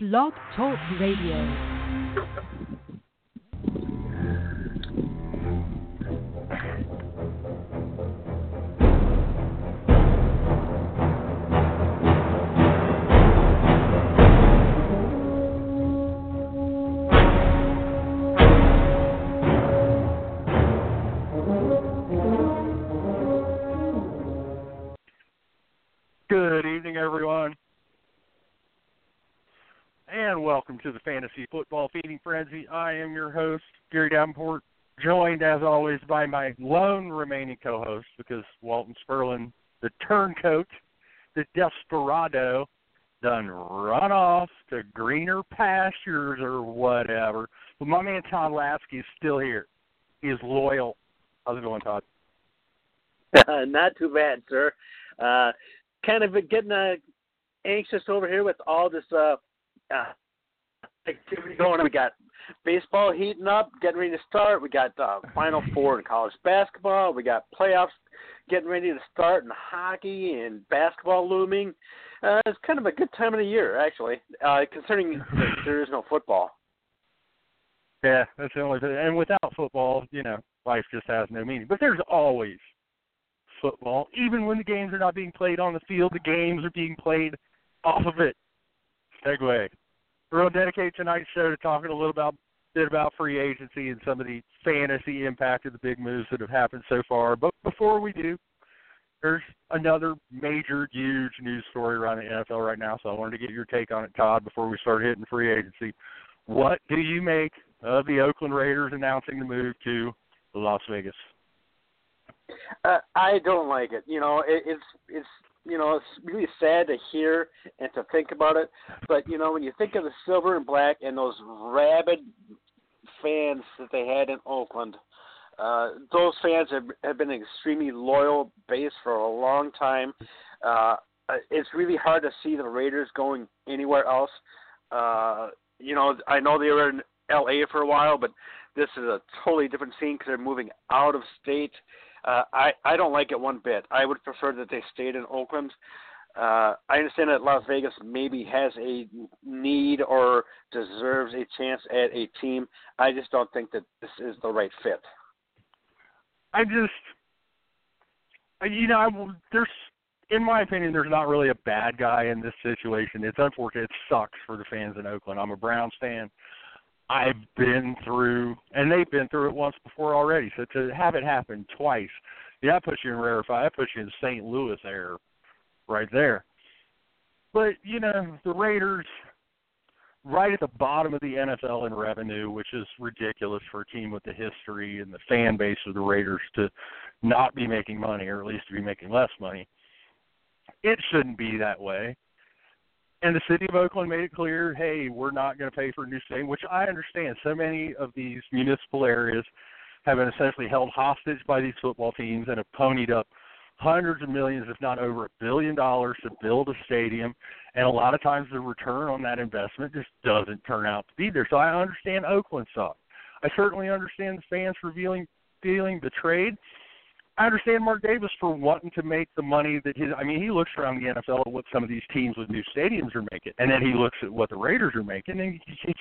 Blog Talk Radio. I am your host, Gary Davenport, joined as always by my lone remaining co-host because Walton Sperlin, the turncoat, the desperado, done run off to greener pastures or whatever. But my man Todd Lasky is still here. He is loyal. How's it going, Todd? Not too bad, sir. Uh, kind of getting uh, anxious over here with all this uh, uh, activity going on. We got baseball heating up, getting ready to start. We got uh, Final Four in college basketball. We got playoffs getting ready to start in hockey and basketball looming. Uh, it's kind of a good time of the year, actually, uh, concerning that there is no football. Yeah, that's the only thing. And without football, you know, life just has no meaning. But there's always football, even when the games are not being played on the field. The games are being played off of it. Segue. We're going to dedicate tonight's show to talking a little about bit about free agency and some of the fantasy impact of the big moves that have happened so far. But before we do, there's another major, huge news story around the NFL right now. So I wanted to get your take on it, Todd, before we start hitting free agency. What do you make of the Oakland Raiders announcing the move to Las Vegas? Uh, I don't like it. You know, it, it's it's you know it's really sad to hear and to think about it. But you know, when you think of the silver and black and those rabid fans that they had in Oakland, uh, those fans have have been an extremely loyal base for a long time. Uh, it's really hard to see the Raiders going anywhere else. Uh, you know, I know they were in L.A. for a while, but this is a totally different scene because they're moving out of state. Uh, I I don't like it one bit. I would prefer that they stayed in Oakland. Uh, I understand that Las Vegas maybe has a need or deserves a chance at a team. I just don't think that this is the right fit. I just, you know, I, there's, in my opinion, there's not really a bad guy in this situation. It's unfortunate. It sucks for the fans in Oakland. I'm a Browns fan. I've been through, and they've been through it once before already. So to have it happen twice, yeah, that puts you in rarefied. That puts you in St. Louis air, right there. But you know, the Raiders, right at the bottom of the NFL in revenue, which is ridiculous for a team with the history and the fan base of the Raiders to not be making money, or at least to be making less money. It shouldn't be that way. And the city of Oakland made it clear, hey, we're not going to pay for a new stadium, which I understand. So many of these municipal areas have been essentially held hostage by these football teams and have ponied up hundreds of millions, if not over a billion dollars, to build a stadium. And a lot of times the return on that investment just doesn't turn out to be there. So I understand Oakland sucks. I certainly understand the fans feeling feeling betrayed. I understand Mark Davis for wanting to make the money that his. I mean, he looks around the NFL at what some of these teams with new stadiums are making, and then he looks at what the Raiders are making, and he,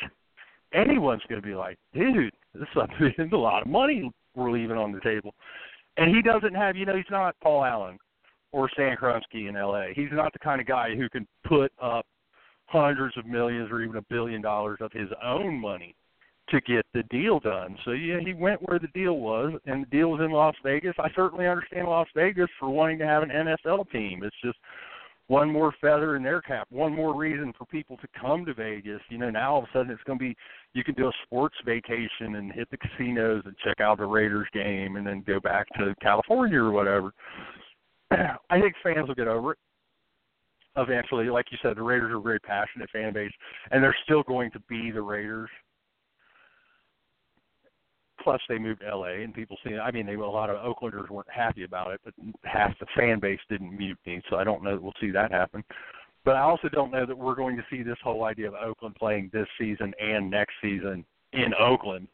anyone's going to be like, "Dude, this is a lot of money we're leaving on the table." And he doesn't have, you know, he's not Paul Allen or Stan Kroenke in L.A. He's not the kind of guy who can put up hundreds of millions or even a billion dollars of his own money to get the deal done. So yeah, he went where the deal was, and the deal was in Las Vegas. I certainly understand Las Vegas for wanting to have an NFL team. It's just one more feather in their cap, one more reason for people to come to Vegas. You know, now all of a sudden it's going to be you can do a sports vacation and hit the casinos and check out the Raiders game, and then go back to California or whatever. I think fans will get over it eventually. Like you said, the Raiders are a very passionate fan base, and they're still going to be the Raiders plus they moved to LA and people see I mean they a lot of Oaklanders weren't happy about it, but half the fan base didn't mutiny, so I don't know that we'll see that happen. But I also don't know that we're going to see this whole idea of Oakland playing this season and next season in Oakland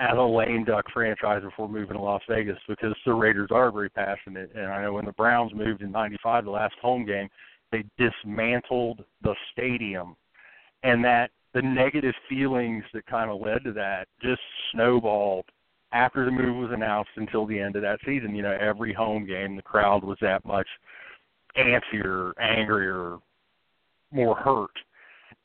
as a lame duck franchise before moving to Las Vegas because the Raiders are very passionate and I know when the Browns moved in ninety five the last home game, they dismantled the stadium and that the negative feelings that kind of led to that just snowballed after the move was announced until the end of that season. You know, every home game the crowd was that much antsier, angrier, more hurt.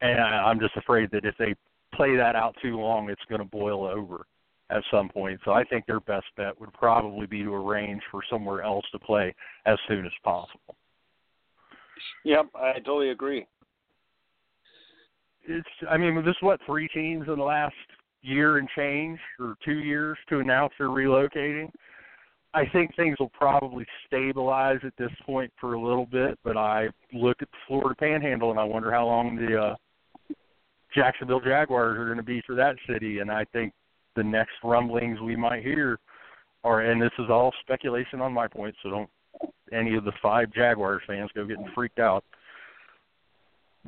And I, I'm just afraid that if they play that out too long, it's going to boil over at some point. So I think their best bet would probably be to arrange for somewhere else to play as soon as possible. Yep, I totally agree. It's I mean, this is what three teams in the last year and change or two years to announce they're relocating. I think things will probably stabilize at this point for a little bit, but I look at the Florida Panhandle and I wonder how long the uh, Jacksonville Jaguars are going to be for that city, and I think the next rumblings we might hear are, and this is all speculation on my point, so don't any of the five Jaguars fans go getting freaked out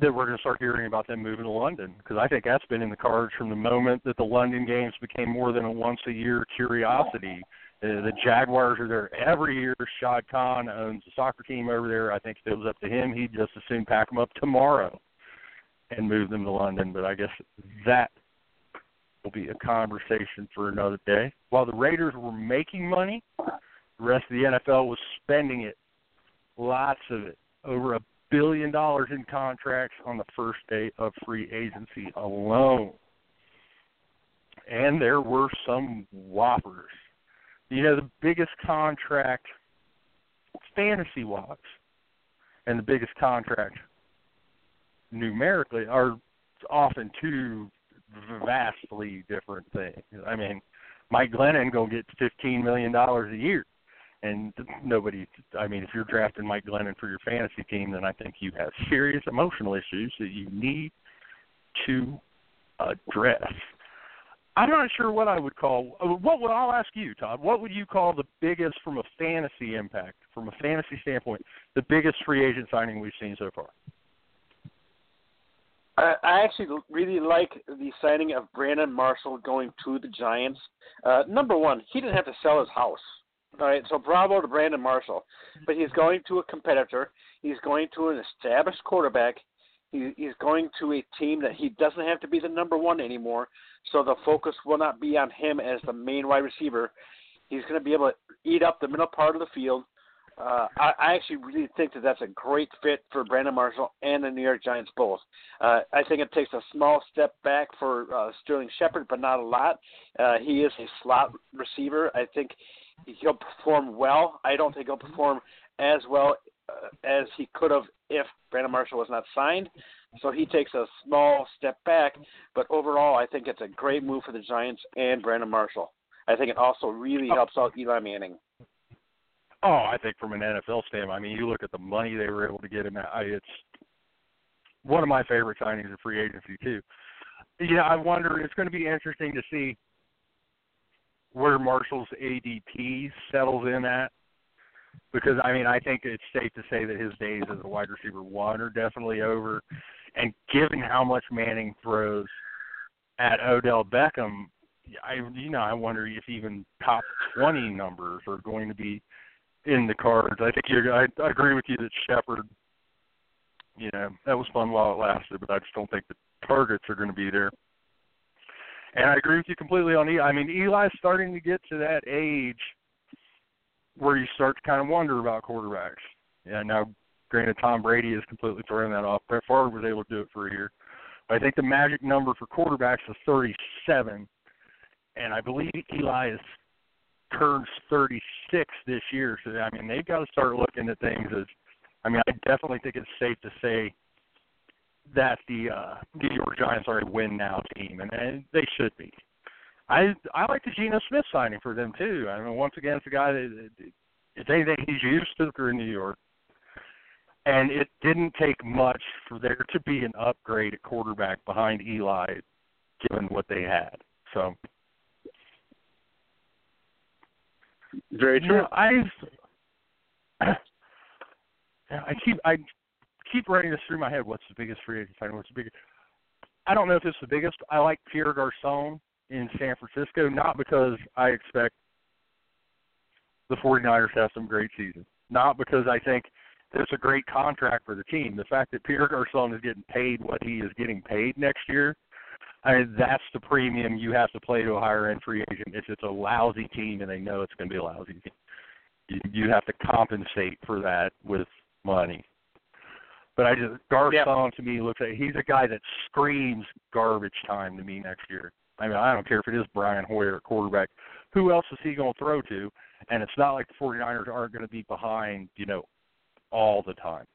that we're going to start hearing about them moving to London because I think that's been in the cards from the moment that the London games became more than a once a year curiosity. Uh, the Jaguars are there every year. Shad Khan owns a soccer team over there. I think if it was up to him, he'd just as soon pack them up tomorrow and move them to London. But I guess that will be a conversation for another day. While the Raiders were making money, the rest of the NFL was spending it, lots of it, over a billion dollars in contracts on the first day of free agency alone. And there were some whoppers. You know, the biggest contract fantasy wise and the biggest contract numerically are often two vastly different things. I mean, Mike Glennon gonna get fifteen million dollars a year, and nobody. I mean, if you're drafting Mike Glennon for your fantasy team, then I think you have serious emotional issues that you need to address. I'm not sure what I would call. What would I'll ask you, Todd? What would you call the biggest, from a fantasy impact, from a fantasy standpoint, the biggest free agent signing we've seen so far? I actually really like the signing of Brandon Marshall going to the Giants. Uh, number one, he didn't have to sell his house. All right, so bravo to Brandon Marshall. But he's going to a competitor. He's going to an established quarterback. He, he's going to a team that he doesn't have to be the number one anymore. So the focus will not be on him as the main wide receiver. He's going to be able to eat up the middle part of the field uh, I, I actually really think that that's a great fit for Brandon Marshall and the New York Giants both. Uh, I think it takes a small step back for uh, Sterling Shepard, but not a lot. Uh, he is a slot receiver. I think he'll perform well. I don't think he'll perform as well uh, as he could have if Brandon Marshall was not signed. So he takes a small step back, but overall, I think it's a great move for the Giants and Brandon Marshall. I think it also really helps out Eli Manning. Oh, I think from an NFL standpoint, I mean, you look at the money they were able to get him. I, it's one of my favorite signings in free agency too. Yeah, I wonder. It's going to be interesting to see where Marshall's ADP settles in at, because I mean, I think it's safe to say that his days as a wide receiver one are definitely over. And given how much Manning throws at Odell Beckham, I you know I wonder if even top twenty numbers are going to be in the cards. I think you're. I, I agree with you that Shepard. You know that was fun while it lasted, but I just don't think the targets are going to be there. And I agree with you completely on Eli. I mean, Eli's starting to get to that age where you start to kind of wonder about quarterbacks. Yeah, now granted, Tom Brady has completely thrown that off. Brett Favre was able to do it for a year. But I think the magic number for quarterbacks is 37, and I believe Eli is turns 36 this year. So I mean, they've got to start looking at things as. I mean, I definitely think it's safe to say that the uh, New York Giants are a win now team, and, and they should be. I I like the Geno Smith signing for them too. I mean, once again, it's a guy that if anything, he's used to through New York, and it didn't take much for there to be an upgrade at quarterback behind Eli, given what they had. So Very true. You know, I've I keep I keep running this through my head. What's the biggest free agent signing? What's the biggest? I don't know if it's the biggest. I like Pierre Garcon in San Francisco, not because I expect the 49ers to have some great season, not because I think it's a great contract for the team. The fact that Pierre Garcon is getting paid what he is getting paid next year, I mean, that's the premium you have to play to a higher end free agent. If it's a lousy team and they know it's going to be a lousy team, you have to compensate for that with money. But I just Garcon yeah. to me looks like he's a guy that screams garbage time to me next year. I mean, I don't care if it is Brian Hoyer quarterback. Who else is he going to throw to? And it's not like the 49ers aren't going to be behind, you know, all the time.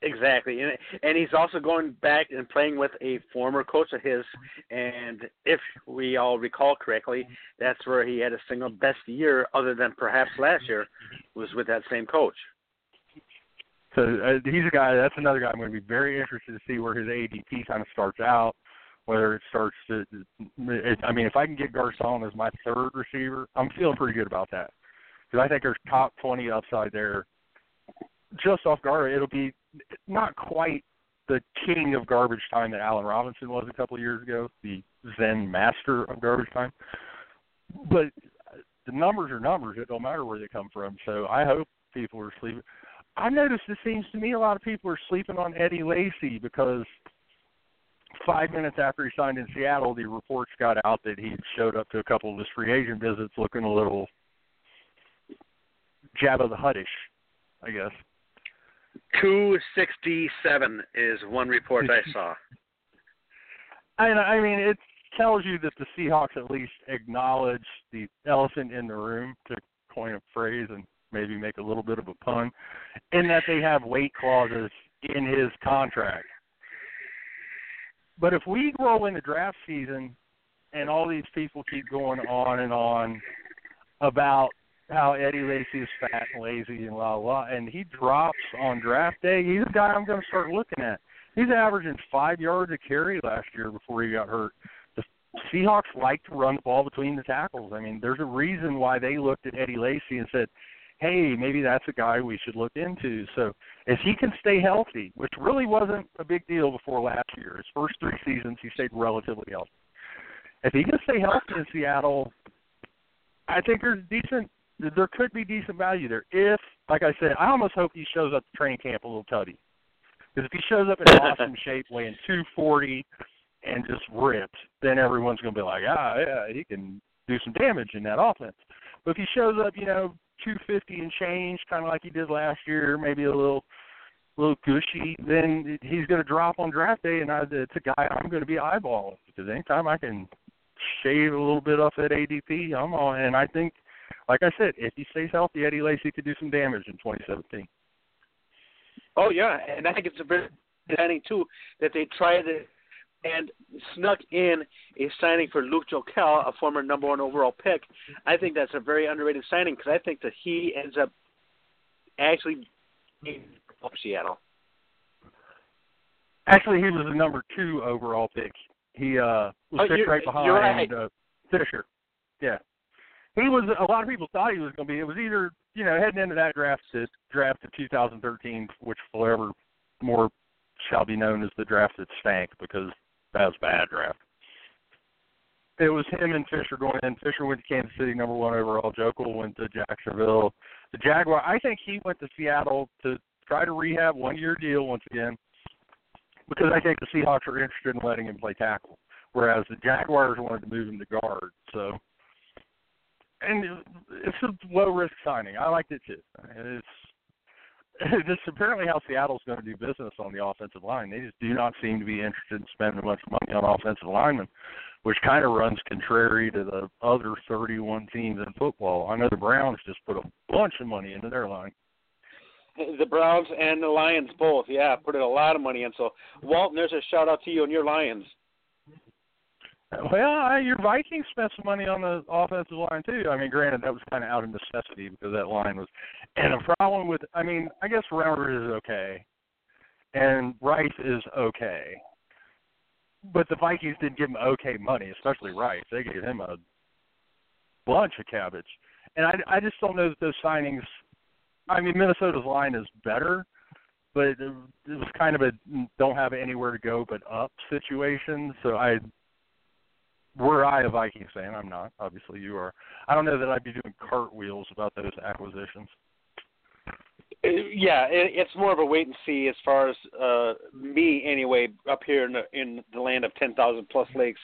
Exactly, and and he's also going back and playing with a former coach of his, and if we all recall correctly, that's where he had a single best year, other than perhaps last year, was with that same coach. So uh, he's a guy. That's another guy I'm going to be very interested to see where his ADP kind of starts out. Whether it starts to, it, I mean, if I can get Garcon as my third receiver, I'm feeling pretty good about that because I think there's top 20 upside there. Just off guard, it'll be not quite the king of garbage time that Allen Robinson was a couple of years ago, the Zen master of garbage time. But the numbers are numbers; it don't matter where they come from. So I hope people are sleeping. I noticed it seems to me a lot of people are sleeping on Eddie Lacy because five minutes after he signed in Seattle, the reports got out that he showed up to a couple of his free agent visits looking a little Jabba the Huttish, I guess. 267 is one report I saw. I, I mean, it tells you that the Seahawks at least acknowledge the elephant in the room, to coin a phrase and maybe make a little bit of a pun, in that they have weight clauses in his contract. But if we roll into draft season and all these people keep going on and on about how Eddie Lacy is fat and lazy and la la, and he drops on draft day. He's a guy I'm going to start looking at. He's averaging five yards a carry last year before he got hurt. The Seahawks like to run the ball between the tackles. I mean, there's a reason why they looked at Eddie Lacy and said, "Hey, maybe that's a guy we should look into." So, if he can stay healthy, which really wasn't a big deal before last year, his first three seasons he stayed relatively healthy. If he can stay healthy in Seattle, I think there's decent there could be decent value there. If, like I said, I almost hope he shows up to training camp a little tutty. Because if he shows up in awesome shape, weighing 240 and just ripped, then everyone's going to be like, ah, yeah, he can do some damage in that offense. But if he shows up, you know, 250 and change, kind of like he did last year, maybe a little little gushy, then he's going to drop on draft day, and I, it's a guy I'm going to be eyeballing because anytime I can shave a little bit off that ADP, I'm on. And I think like I said, if he stays healthy, Eddie Lacy could do some damage in 2017. Oh yeah, and I think it's a very exciting too that they tried it and snuck in a signing for Luke Joeckel, a former number one overall pick. I think that's a very underrated signing because I think that he ends up actually up Seattle. Actually, he was the number two overall pick. He uh was oh, right behind right. uh, Fisher. Yeah he was a lot of people thought he was going to be. It was either you know heading into that draft to draft of 2013, which forever more shall be known as the draft that stank because that was bad draft. It was him and Fisher going in. Fisher went to Kansas City, number one overall. Joeckel went to Jacksonville. The Jaguar, I think he went to Seattle to try to rehab one year deal once again because I think the Seahawks are interested in letting him play tackle, whereas the Jaguars wanted to move him to guard. So and it's a low risk signing. I liked it too. It's it's apparently how Seattle's going to do business on the offensive line. They just do not seem to be interested in spending a bunch of money on offensive linemen, which kind of runs contrary to the other 31 teams in football. I know the Browns just put a bunch of money into their line. The Browns and the Lions both, yeah, put in a lot of money in. So, Walton, there's a shout out to you and your Lions. Well, your Vikings spent some money on the offensive line too. I mean, granted that was kind of out of necessity because that line was, and a problem with. I mean, I guess Rounder is okay, and Rice is okay, but the Vikings didn't give him okay money, especially Rice. They gave him a bunch of cabbage, and I, I just don't know that those signings. I mean, Minnesota's line is better, but it, it was kind of a don't have anywhere to go but up situation. So I were I a Vikings fan, I'm not. Obviously, you are. I don't know that I'd be doing cartwheels about those acquisitions. Uh, yeah, it, it's more of a wait and see as far as uh me anyway. Up here in the in the land of ten thousand plus lakes,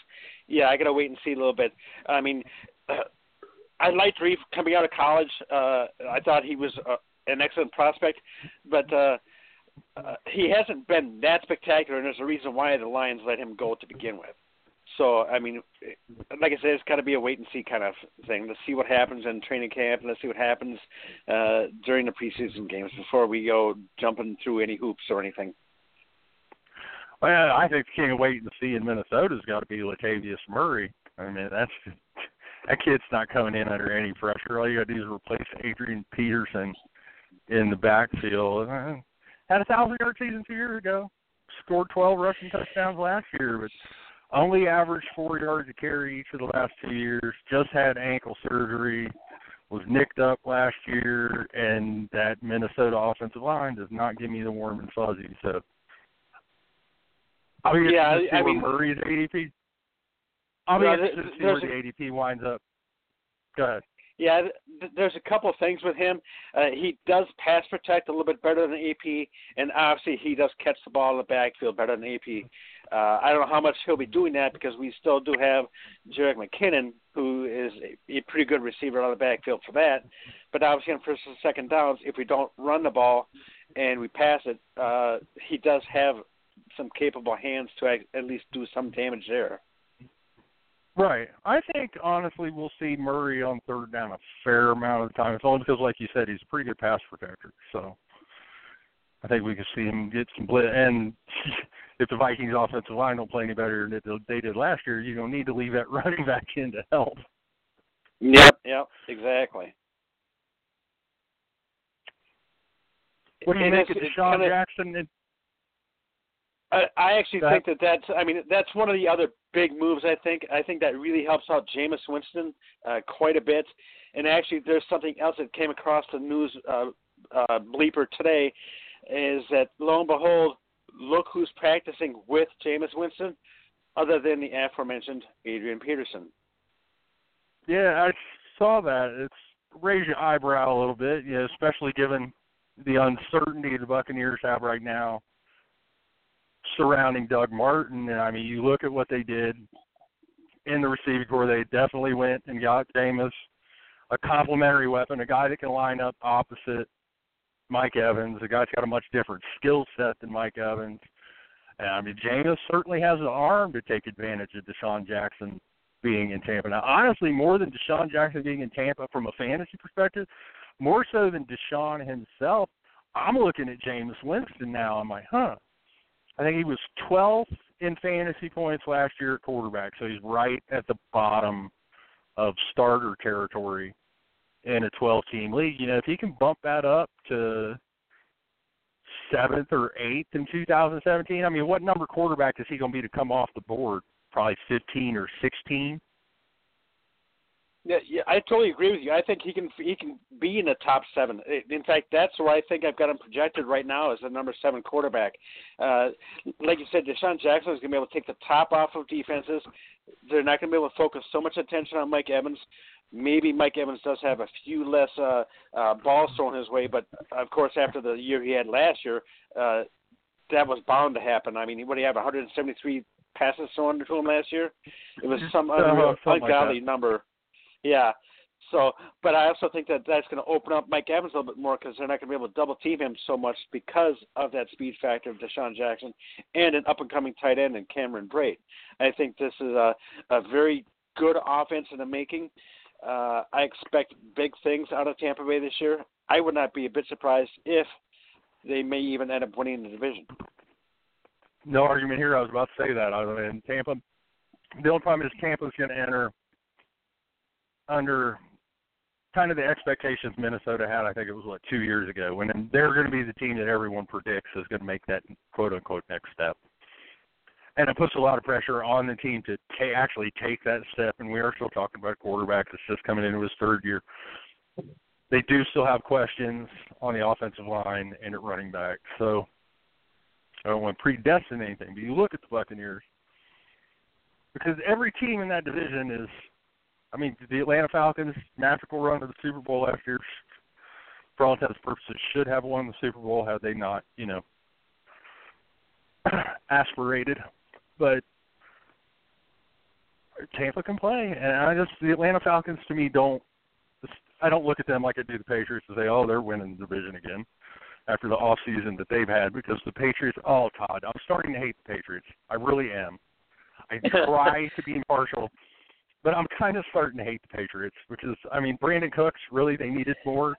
yeah, I gotta wait and see a little bit. I mean, uh, I liked Reiff coming out of college. Uh I thought he was uh, an excellent prospect, but uh, uh he hasn't been that spectacular, and there's a reason why the Lions let him go to begin with. So I mean, like I said, it's got to be a wait and see kind of thing. Let's see what happens in training camp, and let's see what happens uh, during the preseason games before we go jumping through any hoops or anything. Well, I think the king of wait and see in Minnesota's got to be Latavius Murray. I mean, that's that kid's not coming in under any pressure. All you got to do is replace Adrian Peterson in the backfield. Uh, had a thousand yard season two years ago. Scored twelve rushing touchdowns last year, but only averaged four yards a carry each of the last two years. Just had ankle surgery. Was nicked up last year, and that Minnesota offensive line does not give me the warm and fuzzy. So, I'll be yeah, to see I where mean, Murray's ADP. I'll be Well, interested to see where the ADP winds up. Go ahead. Yeah, th- there's a couple of things with him. Uh, he does pass protect a little bit better than AP, and obviously he does catch the ball in the backfield better than AP. Uh, I don't know how much he'll be doing that because we still do have Jerick McKinnon, who is a, a pretty good receiver out of the backfield for that. But obviously on first and second downs, if we don't run the ball and we pass it, uh, he does have some capable hands to at least do some damage there. Right. I think honestly we'll see Murray on third down a fair amount of the time. It's only because, like you said, he's a pretty good pass protector. So I think we can see him get some blitz. And if the Vikings offensive line don't play any better than they did last year, you don't need to leave that running back in to help. Yep. Yep. Exactly. What do you And think of DeSean Jackson? And, I, I actually think that that's. I mean, that's one of the other big moves. I think. I think that really helps out Jameis Winston uh, quite a bit. And actually, there's something else that came across the news uh, uh, bleeper today, is that lo and behold, look who's practicing with Jameis Winston, other than the aforementioned Adrian Peterson. yeah, I saw that. It's raised your eyebrow a little bit, you know, especially given the uncertainty the Buccaneers have right now surrounding Doug Martin. And I mean, you look at what they did in the receiving corps. They definitely went and got Jameis, a complementary weapon, a guy that can line up opposite Mike Evans, a guy that's got a much different skill set than Mike Evans. And I mean, Jameis certainly has an arm to take advantage of DeSean Jackson being in Tampa. Now, honestly, more than DeSean Jackson being in Tampa from a fantasy perspective, more so than DeSean himself, I'm looking at Jameis Winston now. I'm like, huh. I think he was 12th in fantasy points last year at quarterback, so he's right at the bottom of starter territory in a 12-team league. You know, if he can bump that up to seventh or eighth in 2017, I mean, what number quarterback is he going to be to come off the board? Probably 15 or 16. Yeah, yeah, I totally agree with you. I think he can he can be in the top seven. In fact, that's where I think I've got him projected right now as the number seven quarterback. Uh, like you said, DeSean Jackson is going to be able to take the top off of defenses. They're not going to be able to focus so much attention on Mike Evans. Maybe Mike Evans does have a few less uh, uh, balls thrown his way, but of course, after the year he had last year, uh, that was bound to happen. I mean, what do you have? 173 passes thrown to him last year. It was some Uh, unreal, like ungodly that. number. Yeah. So, but I also think that that's going to open up Mike Evans a little bit more because they're not going to be able to double team him so much because of that speed factor of DeSean Jackson and an up and coming tight end in Cameron Brate. I think this is a a very good offense in the making. Uh, I expect big things out of Tampa Bay this year. I would not be a bit surprised if they may even end up winning the division. No argument here. I was about to say that. I mean, Tampa. The only problem is Tampa's going to enter under kind of the expectations Minnesota had. I think it was what two years ago when they're going to be the team that everyone predicts is going to make that quote unquote next step. And it puts a lot of pressure on the team to ta- actually take that step. And we are still talking about a quarterback that's just coming into his third year. They do still have questions on the offensive line and at running back. So I don't want to predestine anything, but you look at the Buccaneers because every team in that division is. I mean, the Atlanta Falcons magical run to the Super Bowl last year. for all intents and purposes, should have won the Super Bowl had they not, you know, aspirated. But Tampa can play, and I just the Atlanta Falcons to me don't. I don't look at them like I do the Patriots and say, "Oh, they're winning the division again." After the off season that they've had, because the Patriots, oh Todd, I'm starting to hate the Patriots. I really am. I try to be impartial, but I'm kind of starting to hate the Patriots, which is, I mean, Brandin Cooks really they needed more.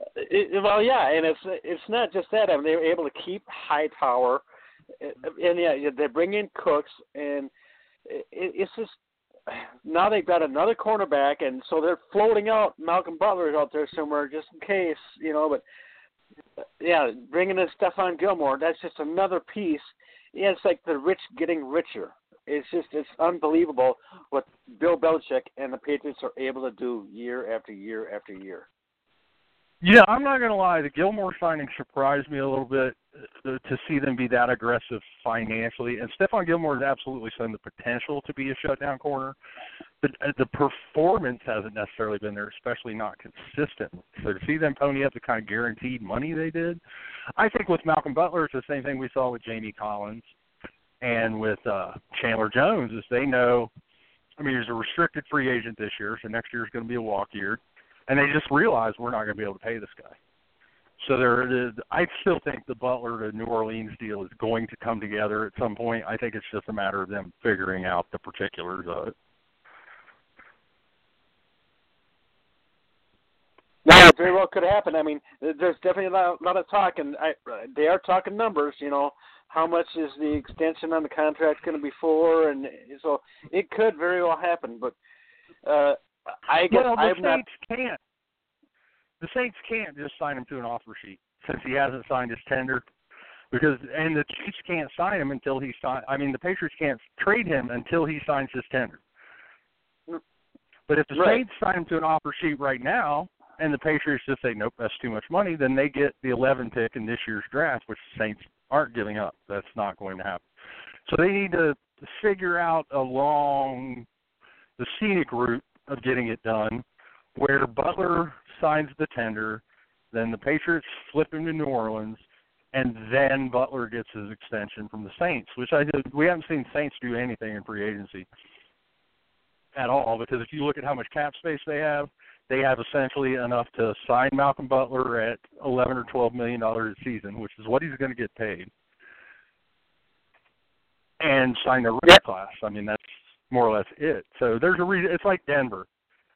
Uh, it, well, yeah, and it's it's not just that. I mean, they were able to keep Hightower uh, and yeah, they bring in Cooks, and it, it's just now they've got another cornerback, and so they're floating out Malcolm Butler out there somewhere just in case, you know. But uh, yeah, bringing in Stephon Gilmore, that's just another piece. Yeah, it's like the rich getting richer. It's just it's unbelievable what Bill Belichick and the Patriots are able to do year after year after year. Yeah, I'm not going to lie. The Gilmore signing surprised me a little bit uh, to see them be that aggressive financially. And Stephon Gilmore has absolutely shown the potential to be a shutdown corner, but uh, the performance hasn't necessarily been there, especially not consistent. So to see them pony up the kind of guaranteed money they did, I think with Malcolm Butler, it's the same thing we saw with Jamie Collins and with uh, Chandler Jones, is they know. I mean, he's a restricted free agent this year, so next year is going to be a walk year and they just realized we're not going to be able to pay this guy. So there, I still think the Butler to New Orleans deal is going to come together at some point. I think it's just a matter of them figuring out the particulars of it. No, it very well could happen. I mean, there's definitely a lot, a lot of talk, and I, they are talking numbers. You know, how much is the extension on the contract going to be for, and so it could very well happen. But uh, I guess well, the I'm Saints not. can't. The Saints can't just sign him to an offer sheet since he hasn't signed his tender, because and the Chiefs can't sign him until he sign. I mean, the Patriots can't trade him until he signs his tender. But if the Right. Saints sign him to an offer sheet right now, and the Patriots just say nope, that's too much money, then they get the 11 pick in this year's draft, which the Saints aren't giving up. That's not going to happen. So they need to figure out along the scenic route of getting it done, where Butler signs the tender, then the Patriots flip him to New Orleans, and then Butler gets his extension from the Saints, which I did. We haven't seen Saints do anything in free agency at all because if you look at how much cap space they have, they have essentially enough to sign Malcolm Butler at eleven or twelve million dollars a season, which is what he's going to get paid, and sign the rookie class. I mean, that's more or less it. So there's a reason. It's like Denver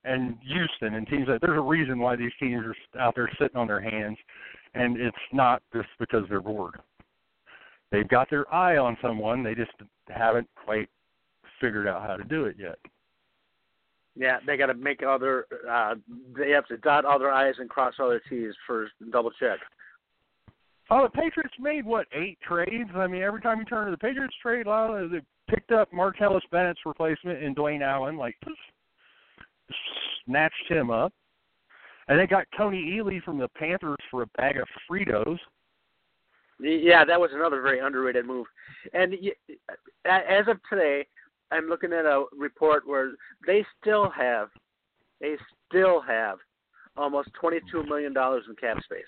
and Houston and teams. That, there's a reason why these teams are out there sitting on their hands, and it's not just because they're bored. They've got their eye on someone. They just haven't quite figured out how to do it yet. Yeah, they got to make other. Uh, they have to dot other i's and cross other t's for double check. Oh, the Patriots made what eight trades? I mean, every time you turn to the Patriots trade, lot of they picked up Martellus Bennett's replacement in Dwayne Allen, like snatched him up, and they got Kony Ealy from the Panthers for a bag of Fritos. Yeah, that was another very underrated move. And as of today, I'm looking at a report where they still have, they still have almost 22 million dollars in cap space.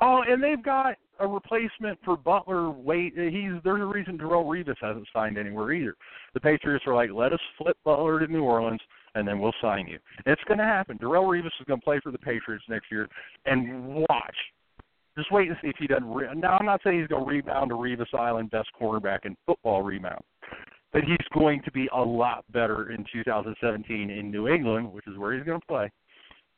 Oh, and they've got a replacement for Butler. Wait, he's there's a reason Darrelle Revis hasn't signed anywhere either. The Patriots are like, let us flip Butler to New Orleans, and then we'll sign you. It's going to happen. Darrelle Revis is going to play for the Patriots next year, and watch. Just wait and see if he doesn't. Re- now, I'm not saying he's going to rebound to Revis Island, best cornerback in football rebound, but he's going to be a lot better in 2017 in New England, which is where he's going to play,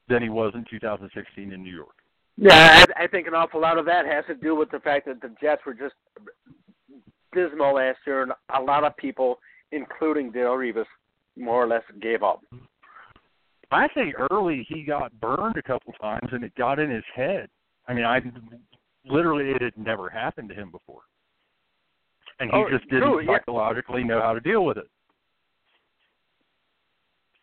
than he was in 2016 in New York. Yeah, I, I think an awful lot of that has to do with the fact that the Jets were just dismal last year, and a lot of people, including Darrelle Revis, more or less gave up. I think early he got burned a couple times and it got in his head. I mean, I literally it had never happened to him before, and he Oh, just didn't true, yeah. psychologically know how to deal with it,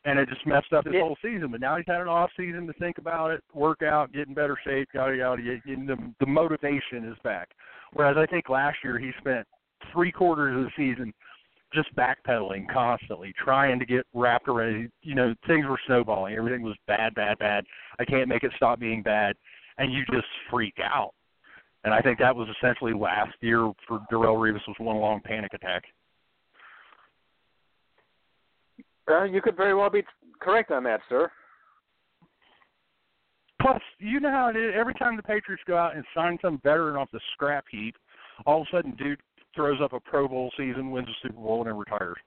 and it just messed up his Yeah. whole season. But now he's had an off season to think about it, work out, get in better shape, yada yada. yada the, the motivation is back. Whereas I think last year he spent three quarters of the season just backpedaling constantly, trying to get wrapped around. You know, things were snowballing. Everything was bad, bad, bad. I can't make it stop being bad, and you just freak out. And I think that was essentially last year for Darrelle Revis was one long panic attack. Uh, you could very well be correct on that, sir. Plus, you know how it is. Every time the Patriots go out and sign some veteran off the scrap heap, all of a sudden, dude throws up a Pro Bowl season, wins a Super Bowl, and then retires.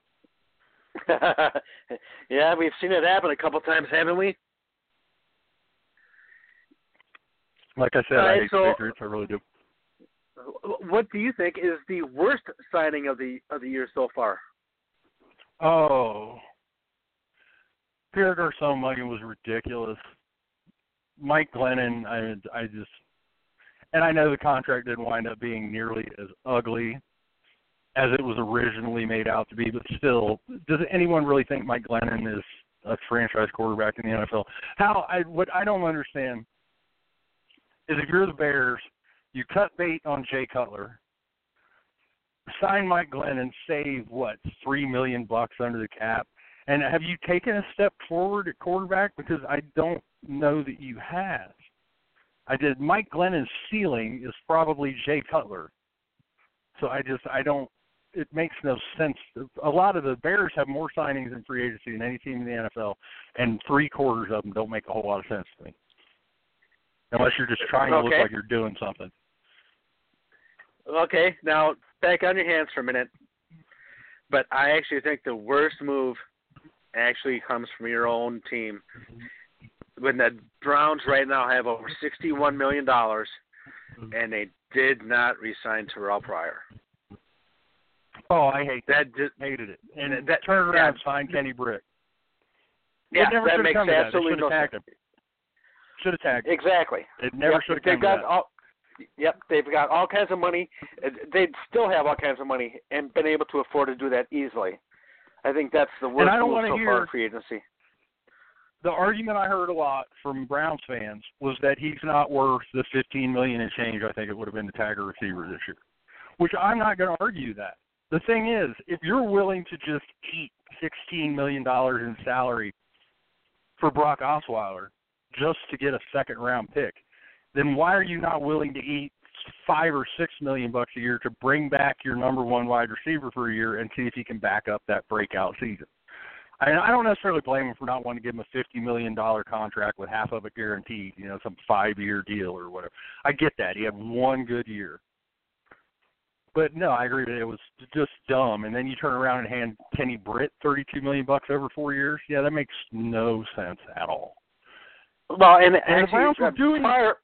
yeah, we've seen it happen a couple times, haven't we? Like I said, All I right, hate so- the Patriots. I really do. What do you think is the worst signing of the of the year so far? Oh, Pierre Garcon was ridiculous. Mike Glennon, I I just, and I know the contract didn't wind up being nearly as ugly as it was originally made out to be, but still, does anyone really think Mike Glennon is a franchise quarterback in the NFL? How I what I don't understand is if you're the Bears, you cut bait on Jay Cutler, sign Mike Glennon, save what three million bucks under the cap, and have you taken a step forward at quarterback? Because I don't know that you have. I did. Mike Glennon's ceiling is probably Jay Cutler, so I just I don't. It makes no sense. A lot of the Bears have more signings in free agency than any team in the NFL, and three quarters of them don't make a whole lot of sense to me. Unless you're just trying to look like you're doing something. Okay, now back on your hands for a minute. But I actually think the worst move actually comes from your own team. When the Browns right now have over sixty-one million dollars, mm-hmm. and they did not resign Terrelle Pryor. Oh, I hate that. That just Hated it. And That- that, turn around, yeah. sign Kenny Britt. yeah, that makes come that. They absolutely should no sense. Should have tagged. him. Exactly. It never Yep, should have come got that. all. Yep, they've got all kinds of money. Uh, They'd still have all kinds of money and been able to afford to do that easily. I think that's the worst and I don't move so hear- far in free agency. the argument I heard a lot from Browns fans was that he's not worth the 15 million and change. I think it would have been the tagger receiver this year, which I'm not going to argue that. The thing is, if you're willing to just eat 16 million dollars in salary for Brock Osweiler just to get a second round pick, then why are you not willing to eat five or six million bucks a year to bring back your number one wide receiver for a year and see if he can back up that breakout season? I, I don't necessarily blame him for not wanting to give him a fifty million dollar contract with half of it guaranteed, you know, some five year deal or whatever. I get that. He had one good year. But no, I agree that it was just dumb. And then you turn around and hand Kenny Britt thirty two million bucks over four years. Yeah, that makes no sense at all. Well, and, the actually, Browns were uh, doing- Pryor,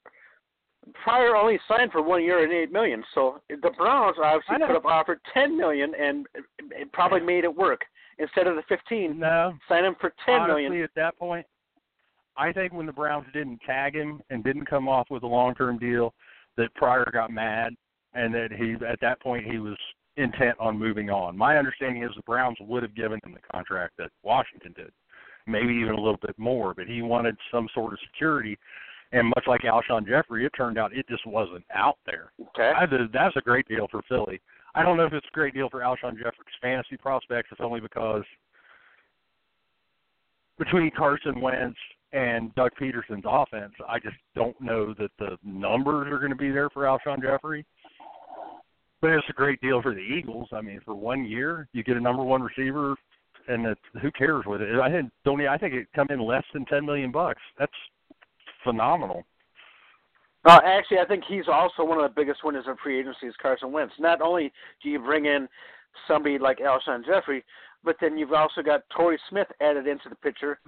Pryor only signed for one year and eight million, so the Browns obviously could have offered ten million and it probably made it work instead of the fifteen. No, Sign him for ten honestly, million. at that point, I think when the Browns didn't tag him and didn't come off with a long term deal, that Pryor got mad, and that he at that point he was intent on moving on. My understanding is the Browns would have given him the contract that Washington did, maybe even a little bit more, but he wanted some sort of security. And much like Alshon Jeffery, it turned out it just wasn't out there. Okay. I, that's a great deal for Philly. I don't know if it's a great deal for Alshon Jeffery's fantasy prospects. It's only because between Carson Wentz and Doug Pederson's offense, I just don't know that the numbers are going to be there for Alshon Jeffery. But it's a great deal for the Eagles. I mean, for one year, you get a number one receiver, and it, who cares with it? I think don't. I think it come in less than ten million bucks. That's phenomenal. Uh, actually, I think he's also one of the biggest winners in free agency is Carson Wentz. Not only do you bring in somebody like Alshon Jeffery, but then you've also got Torrey Smith added into the picture,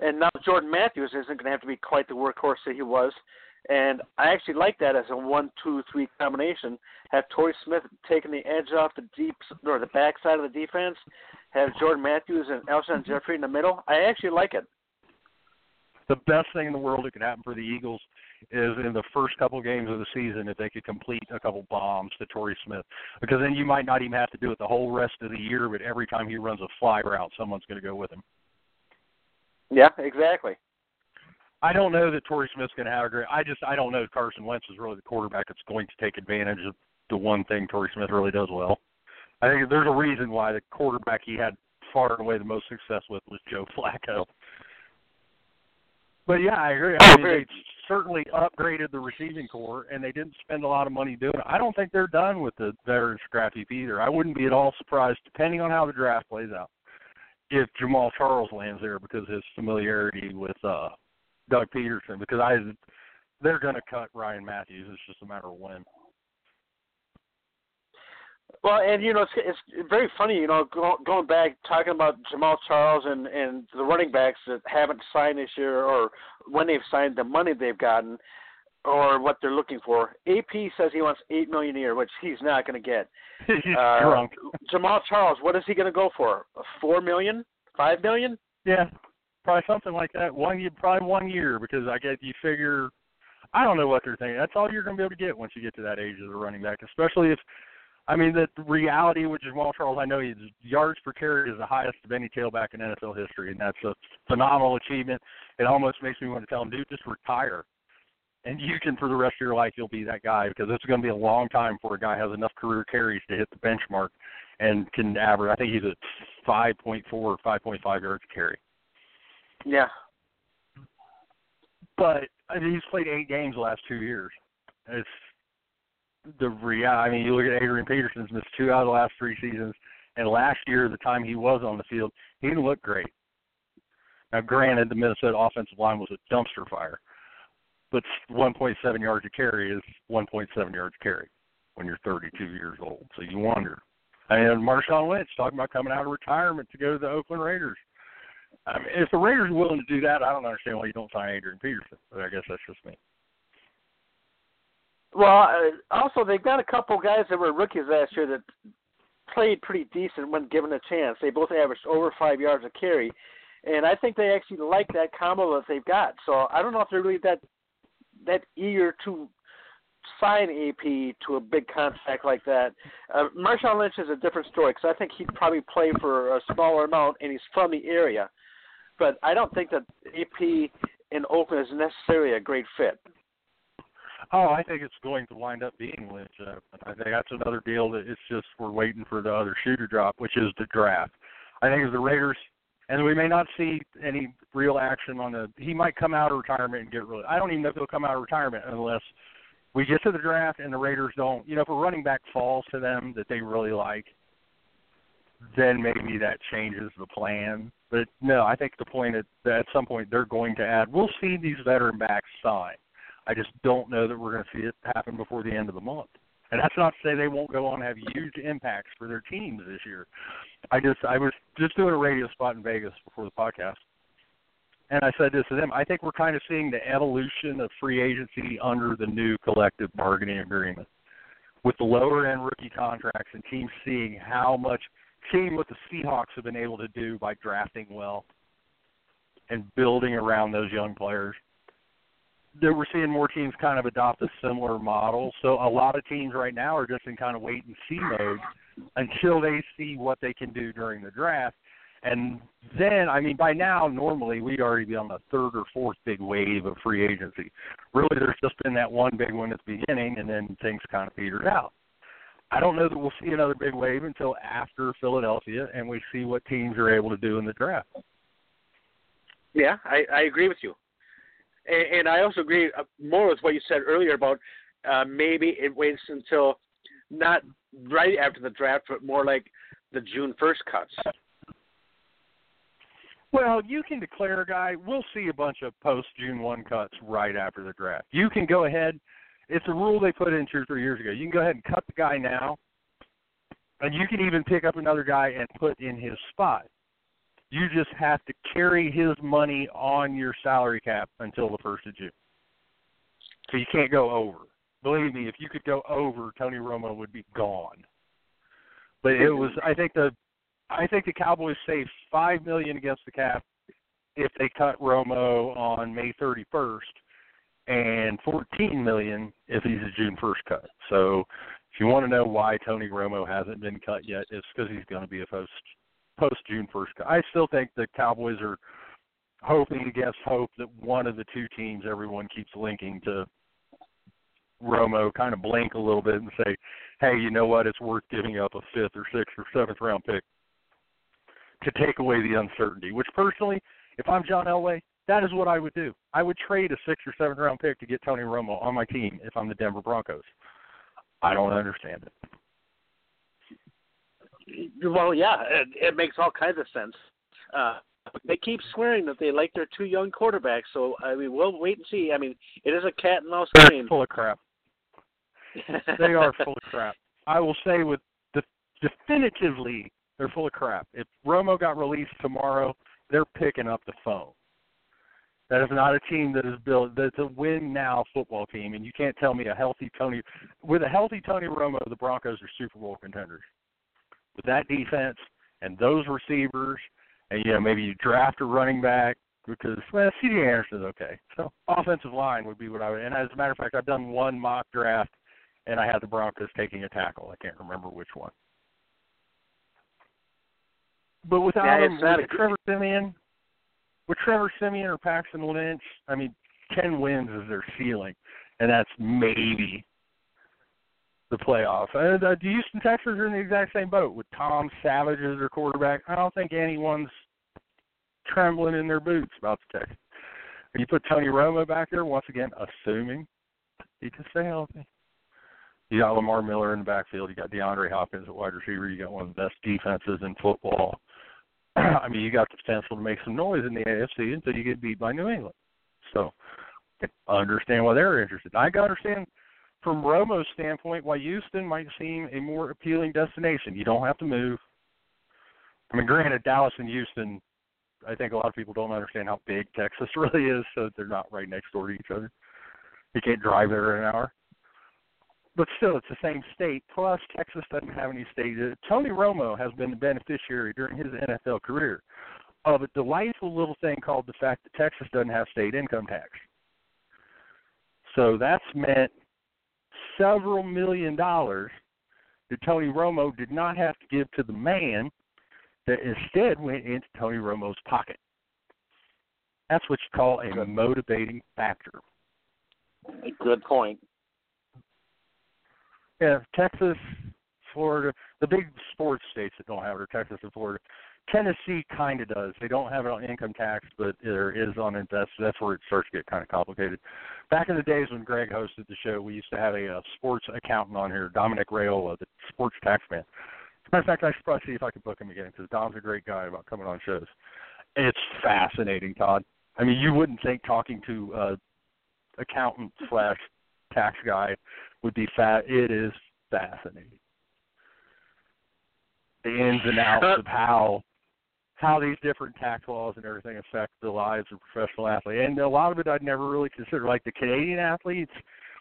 and now Jordan Matthews isn't going to have to be quite the workhorse that he was. And I actually like that as a one-two-three combination. Have Torrey Smith taking the edge off the deep or the backside of the defense. Have Jordan Matthews and Alshon Jeffery in the middle. I actually like it. The best thing in the world that could happen for the Eagles is in the first couple games of the season if they could complete a couple bombs to Torrey Smith, because then you might not even have to do it the whole rest of the year. But every time he runs a fly route, someone's going to go with him. Yeah, exactly. I don't know that Torrey Smith's going to have a great. I just I don't know if Carson Wentz is really the quarterback that's going to take advantage of the one thing Torrey Smith really does well, I think there's a reason why the quarterback he had far and away the most success with was Joe Flacco. But yeah, I agree. I mean, they certainly upgraded the receiving corps, and they didn't spend a lot of money doing it. I don't think they're done with the veteran scrap heap either. I wouldn't be at all surprised, depending on how the draft plays out, if Jamaal Charles lands there because of his familiarity with uh Doug Pederson. Because I, they're going to cut Ryan Mathews. It's just a matter of when. Well, and you know, it's, it's very funny, you know, go, going back talking about Jamaal Charles and and the running backs that haven't signed this year, or when they've signed, the money they've gotten, or what they're looking for. AP says he wants eight million a year, which he's not going to get. He's Uh, drunk. Jamaal Charles, what is he going to go for? Four million? Five million? Yeah, probably something like that. One year, probably one year, because I guess you figure. I don't know what they're thinking. That's all you're going to be able to get once you get to that age as a running back, especially if. I mean, the reality which with Jamaal Charles, I know his yards per carry is the highest of any tailback in NFL history, and that's a phenomenal achievement. It almost makes me want to tell him, dude, just retire. And you can, for the rest of your life, you'll be that guy because it's going to be a long time before a guy has enough career carries to hit the benchmark and can average. I think he's at 5.4 or 5.5 yards carry. Yeah. but I mean, he's played eight games the last two years. It's the real. I mean, you look at Adrian Peterson's missed two out of the last three seasons, and last year, the time he was on the field, he didn't look great. Now, granted, the Minnesota offensive line was a dumpster fire, but 1.7 yards a carry is 1.7 yards a carry when you're 32 years old. So you wonder. Mean, Marshawn Lynch talking about coming out of retirement to go to the Oakland Raiders. I mean, if the Raiders are willing to do that, I don't understand why you don't sign Adrian Peterson. But I guess that's just me. Well, uh, also they've got a couple guys that were rookies last year that played pretty decent when given a chance. They both averaged over five yards a carry, and I think they actually like that combo that they've got. So I don't know if they're really that that eager to sign AP to a big contract like that. Uh, Marshawn Lynch is a different story because I think he'd probably play for a smaller amount, and he's from the area. But I don't think that AP in Oakland is necessarily a great fit. Oh, I think it's going to wind up being Lynch. Uh, I think that's another deal that it's just we're waiting for the other shoe to drop, which is the draft. I think if the Raiders, and we may not see any real action on the. He might come out of retirement and get really. I don't even know if he'll come out of retirement unless we get to the draft and the Raiders don't. You know, if a running back falls to them that they really like, then maybe that changes the plan. But no, I think the point at that at some point they're going to add. We'll see these veteran backs sign. I just don't know that we're going to see it happen before the end of the month. And that's not to say they won't go on and have huge impacts for their teams this year. I just I was just doing a radio spot in Vegas before the podcast, and I said this to them. I think we're kind of seeing the evolution of free agency under the new collective bargaining agreement, with the lower end rookie contracts and teams seeing how much, seeing what the Seahawks have been able to do by drafting well and building around those young players that we're seeing more teams kind of adopt a similar model. So a lot of teams right now are just in kind of wait and see mode until they see what they can do during the draft. And then, I mean, by now, normally we'd already be on the third or fourth big wave of free agency. Really, there's just been that one big one at the beginning, and then things kind of petered out. I don't know that we'll see another big wave until after Philadelphia, and we see what teams are able to do in the draft. Yeah, I, I agree with you. And, and I also agree uh, more with what you said earlier about uh, maybe it waits until not right after the draft, but more like the June 1st cuts. Well, you can declare a guy. We'll see a bunch of post June one cuts right after the draft. You can go ahead. It's a rule they put in two or three years ago. You can go ahead and cut the guy now, and you can even pick up another guy and put in his spot. You just have to carry his money on your salary cap until the first of June. So you can't go over. Believe me, if you could go over, Tony Romo would be gone. But it was I think the I think the Cowboys saved five million against the cap if they cut Romo on May thirty first and fourteen million if he's a June first cut. So if you want to know why Tony Romo hasn't been cut yet, it's because he's going to be a post post June first. I still think the Cowboys are hoping against hope that one of the two teams everyone keeps linking to Romo kind of blink a little bit and say, hey, you know what? It's worth giving up a fifth or sixth or seventh round pick to take away the uncertainty. Which personally, if I'm John Elway, that is what I would do. I would trade a sixth or seventh round pick to get Tony Romo on my team if I'm the Denver Broncos. I don't understand it. Well, yeah, it, it makes all kinds of sense. Uh, they keep swearing that they like their two young quarterbacks, so I mean, we'll wait and see. I mean, it is a cat and mouse They're game. full of crap. they are full of crap. I will say with de- definitively, they're full of crap. If Romo got released tomorrow, they're picking up the phone. That is not a team that is built. That's a win now football team, and you can't tell me a healthy Tony. With a healthy Tony Romo, the Broncos are Super Bowl contenders. With that defense and those receivers, and you know maybe you draft a running back because well, C.J. Anderson is okay. So offensive line would be what I would. And as a matter of fact, I've done one mock draft, and I had the Broncos taking a tackle. I can't remember which one. But without Yeah, him, with a- Trevor Siemian, with Trevor Siemian or Paxton Lynch, I mean, ten wins is their ceiling, and that's maybe the playoffs. And uh, the Houston Texans are in the exact same boat with Tom Savage as their quarterback. I don't think anyone's trembling in their boots about the Texans. You put Tony Romo back there once again, assuming he can stay healthy. You got Lamar Miller in the backfield. You got DeAndre Hopkins at wide receiver. You got one of the best defenses in football. I mean, you got the potential to make some noise in the AFC until you get beat by New England. So, I understand why they're interested. I can understand from Romo's standpoint why Houston might seem a more appealing destination. You don't have to move. I mean, granted, Dallas and Houston, I think a lot of people don't understand how big Texas really is, so they're not right next door to each other. You can't drive there in an hour. But still, it's the same state. Plus, Texas doesn't have any state. Tony Romo has been the beneficiary during his NFL career of a delightful little thing called the fact that Texas doesn't have state income tax. So that's meant several million dollars that Tony Romo did not have to give to the man that instead went into Tony Romo's pocket. That's what you call a Good. motivating factor. Good point. Yeah, Texas, Florida, the big sports states that don't have it are Texas and Florida. Tennessee kind of does. They don't have it on income tax, but there is on invest. That's where it starts to get kind of complicated. Back in the days when Greg hosted the show, we used to have a, uh sports accountant on here, Dominic Rayola, the sports tax man. As a matter of fact, I should probably see if I can book him again because Dom's a great guy about coming on shows. It's fascinating, Todd. I mean, you wouldn't think talking to uh, accountant slash tax guy would be fat. It is fascinating. The ins and outs of how how these different tax laws and everything affect the lives of professional athletes. And a lot of it I'd never really considered. Like the Canadian athletes,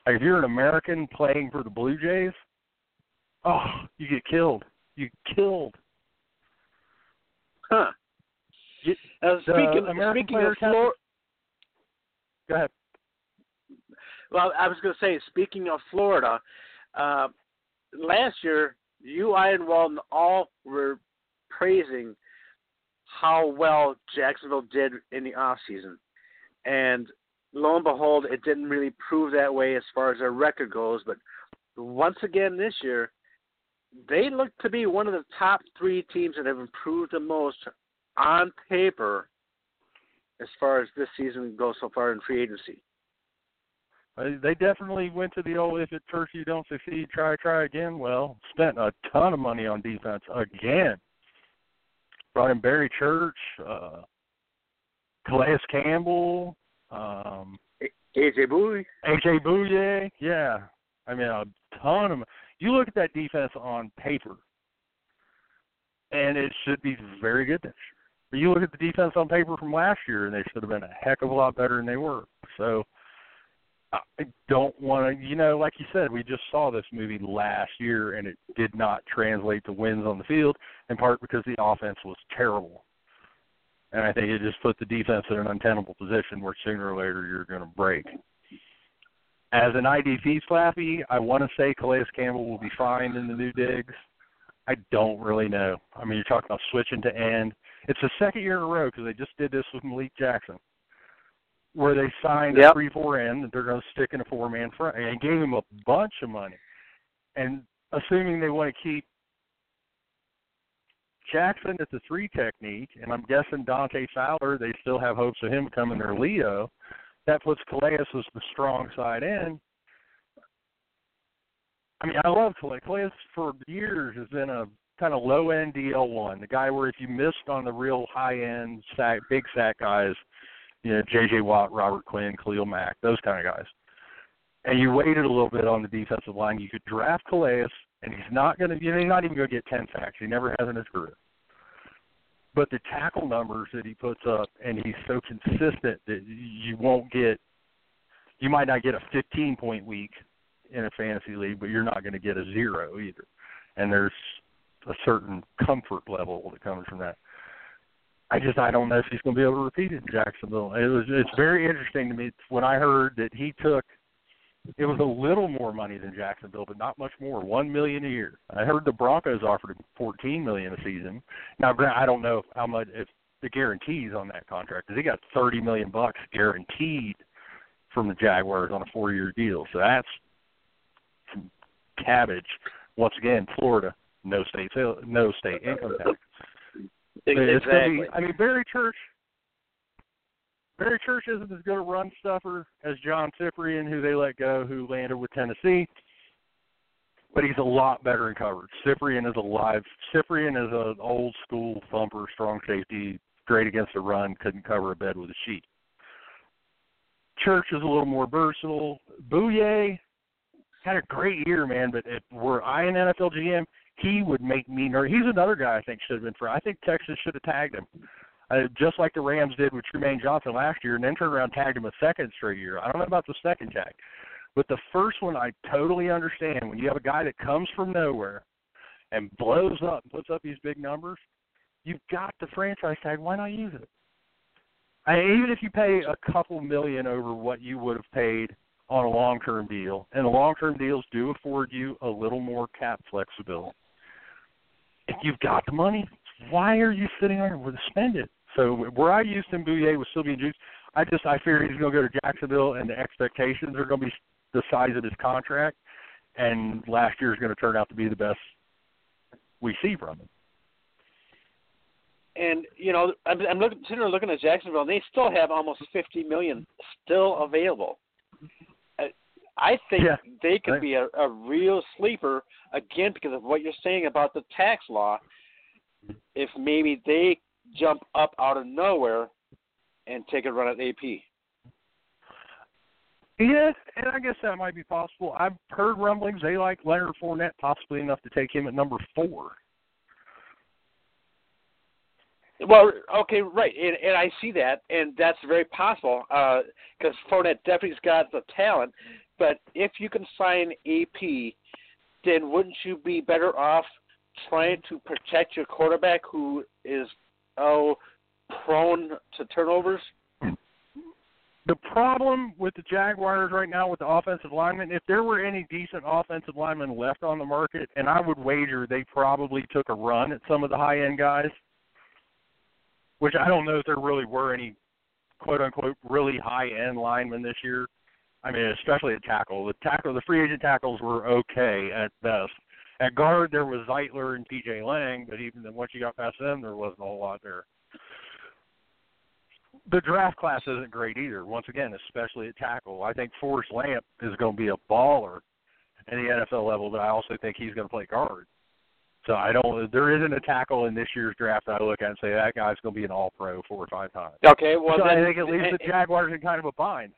like if you're an American playing for the Blue Jays, oh, you get killed. You get killed. Huh. You- Uh, speaking speaking of Florida, Go ahead. well, I was going to say, speaking of Florida, uh, last year you, I, and Walton all were praising how well Jacksonville did in the off season, and lo and behold, it didn't really prove that way as far as their record goes. But once again this year, they look to be one of the top three teams that have improved the most on paper as far as this season goes so far in free agency. They definitely went to the old if at first you don't succeed, try, try again. Well, spent a ton of money on defense again. Brought in Barry Church, uh Calais Campbell, um AJ Bowie. AJ Bouye. Yeah. I mean a ton of them. you look at that defense on paper and it should be very good this year. But you look at the defense on paper from last year and they should have been a heck of a lot better than they were. So I don't want to, you know, like you said, we just saw this movie last year and it did not translate to wins on the field, in part because the offense was terrible. And I think it just put the defense in an untenable position where sooner or later you're going to break. As an IDP slappy, I want to say Calais Campbell will be fine in the new digs. I don't really know. I mean, you're talking about switching to end. It's the second year in a row because they just did this with Malik Jackson where they signed Yep. a three four end that they're going to stick in a four man front and gave him a bunch of money. And assuming they want to keep Jackson at the three technique, and I'm guessing Dante Fowler, they still have hopes of him becoming their Leo. That puts Calais as the strong side in. I mean, I love Calais. Calais for years has been a kind of low end DL one, the guy where if you missed on the real high end sack, big sack guys, you know, J.J. Watt, Robert Quinn, Khalil Mack, those kind of guys, and you waited a little bit on the defensive line, you could draft Calais, and he's not going to, you know, he's not even going to get ten sacks. He never has in his career. But the tackle numbers that he puts up, and he's so consistent that you won't get, you might not get a 15 point week in a fantasy league, but you're not going to get a zero either. And there's a certain comfort level that comes from that. I just I don't know if he's going to be able to repeat it in Jacksonville. It was it's very interesting to me when I heard that he took it was a little more money than Jacksonville, but not much more. One million a year. I heard the Broncos offered him fourteen million a season. Now, I don't know how much if the guarantees on that contract because he got thirty million bucks guaranteed from the Jaguars on a four-year deal. So that's cabbage. Once again, Florida, no state no state income tax. Exactly. Be, I mean, Barry Church. Barry Church isn't as good a run stuffer as John Cyprien, who they let go, who landed with Tennessee. But he's a lot better in coverage. Cyprien is a live. Cyprien is an old school thumper, strong safety, great against the run, couldn't cover a bed with a sheet. Church is a little more versatile. Bouye had a great year, man. But if were I an NFL GM, he would make me nervous. He's another guy I think should have been for. I think Texas should have tagged him, uh, just like the Rams did with Trumaine Johnson last year, and then turned around tagged him a second straight year. I don't know about the second tag, but the first one I totally understand. When you have a guy that comes from nowhere and blows up, and puts up these big numbers, you've got the franchise tag. Why not use it? I, even if you pay a couple million over what you would have paid on a long term deal, and the long term deals do afford you a little more cap flexibility. You've got the money, why are you sitting on it spend it? So where I used Tim Bouye with Sylvian Juice, I just I fear he's going to go to Jacksonville, and the expectations are going to be the size of his contract, and last year is going to turn out to be the best we see from him. And you know, I'm, I'm looking, sitting there looking at Jacksonville, and they still have almost 50 million still available. I think yeah. they could right. be a, a real sleeper again because of what you're saying about the tax law. If maybe they jump up out of nowhere and take a run at AP. Yes, and I guess that might be possible. I've heard rumblings they like Leonard Fournette possibly enough to take him at number four. Well, okay, right, and, and I see that, and that's very possible because uh, Fournette definitely's got the talent. But if you can sign AP, then wouldn't you be better off trying to protect your quarterback who is oh prone to turnovers? The problem with the Jaguars right now with the offensive linemen, if there were any decent offensive linemen left on the market, and I would wager they probably took a run at some of the high end guys, which I don't know if there really were any quote unquote really high end linemen this year. I mean, especially at tackle. The tackle, the free agent tackles were okay at best. At guard, there was Zeitler and T.J. Lang, but even then, once you got past them, there wasn't a whole lot there. The draft class isn't great either. Once again, especially at tackle, I think Forrest Lamp is going to be a baller in the NFL level, but I also think he's going to play guard. So I don't. There isn't a tackle in this year's draft that I look at and say that guy's going to be an All-Pro four or five times. Okay, well so then, I think it leaves the Jaguars in kind of a bind.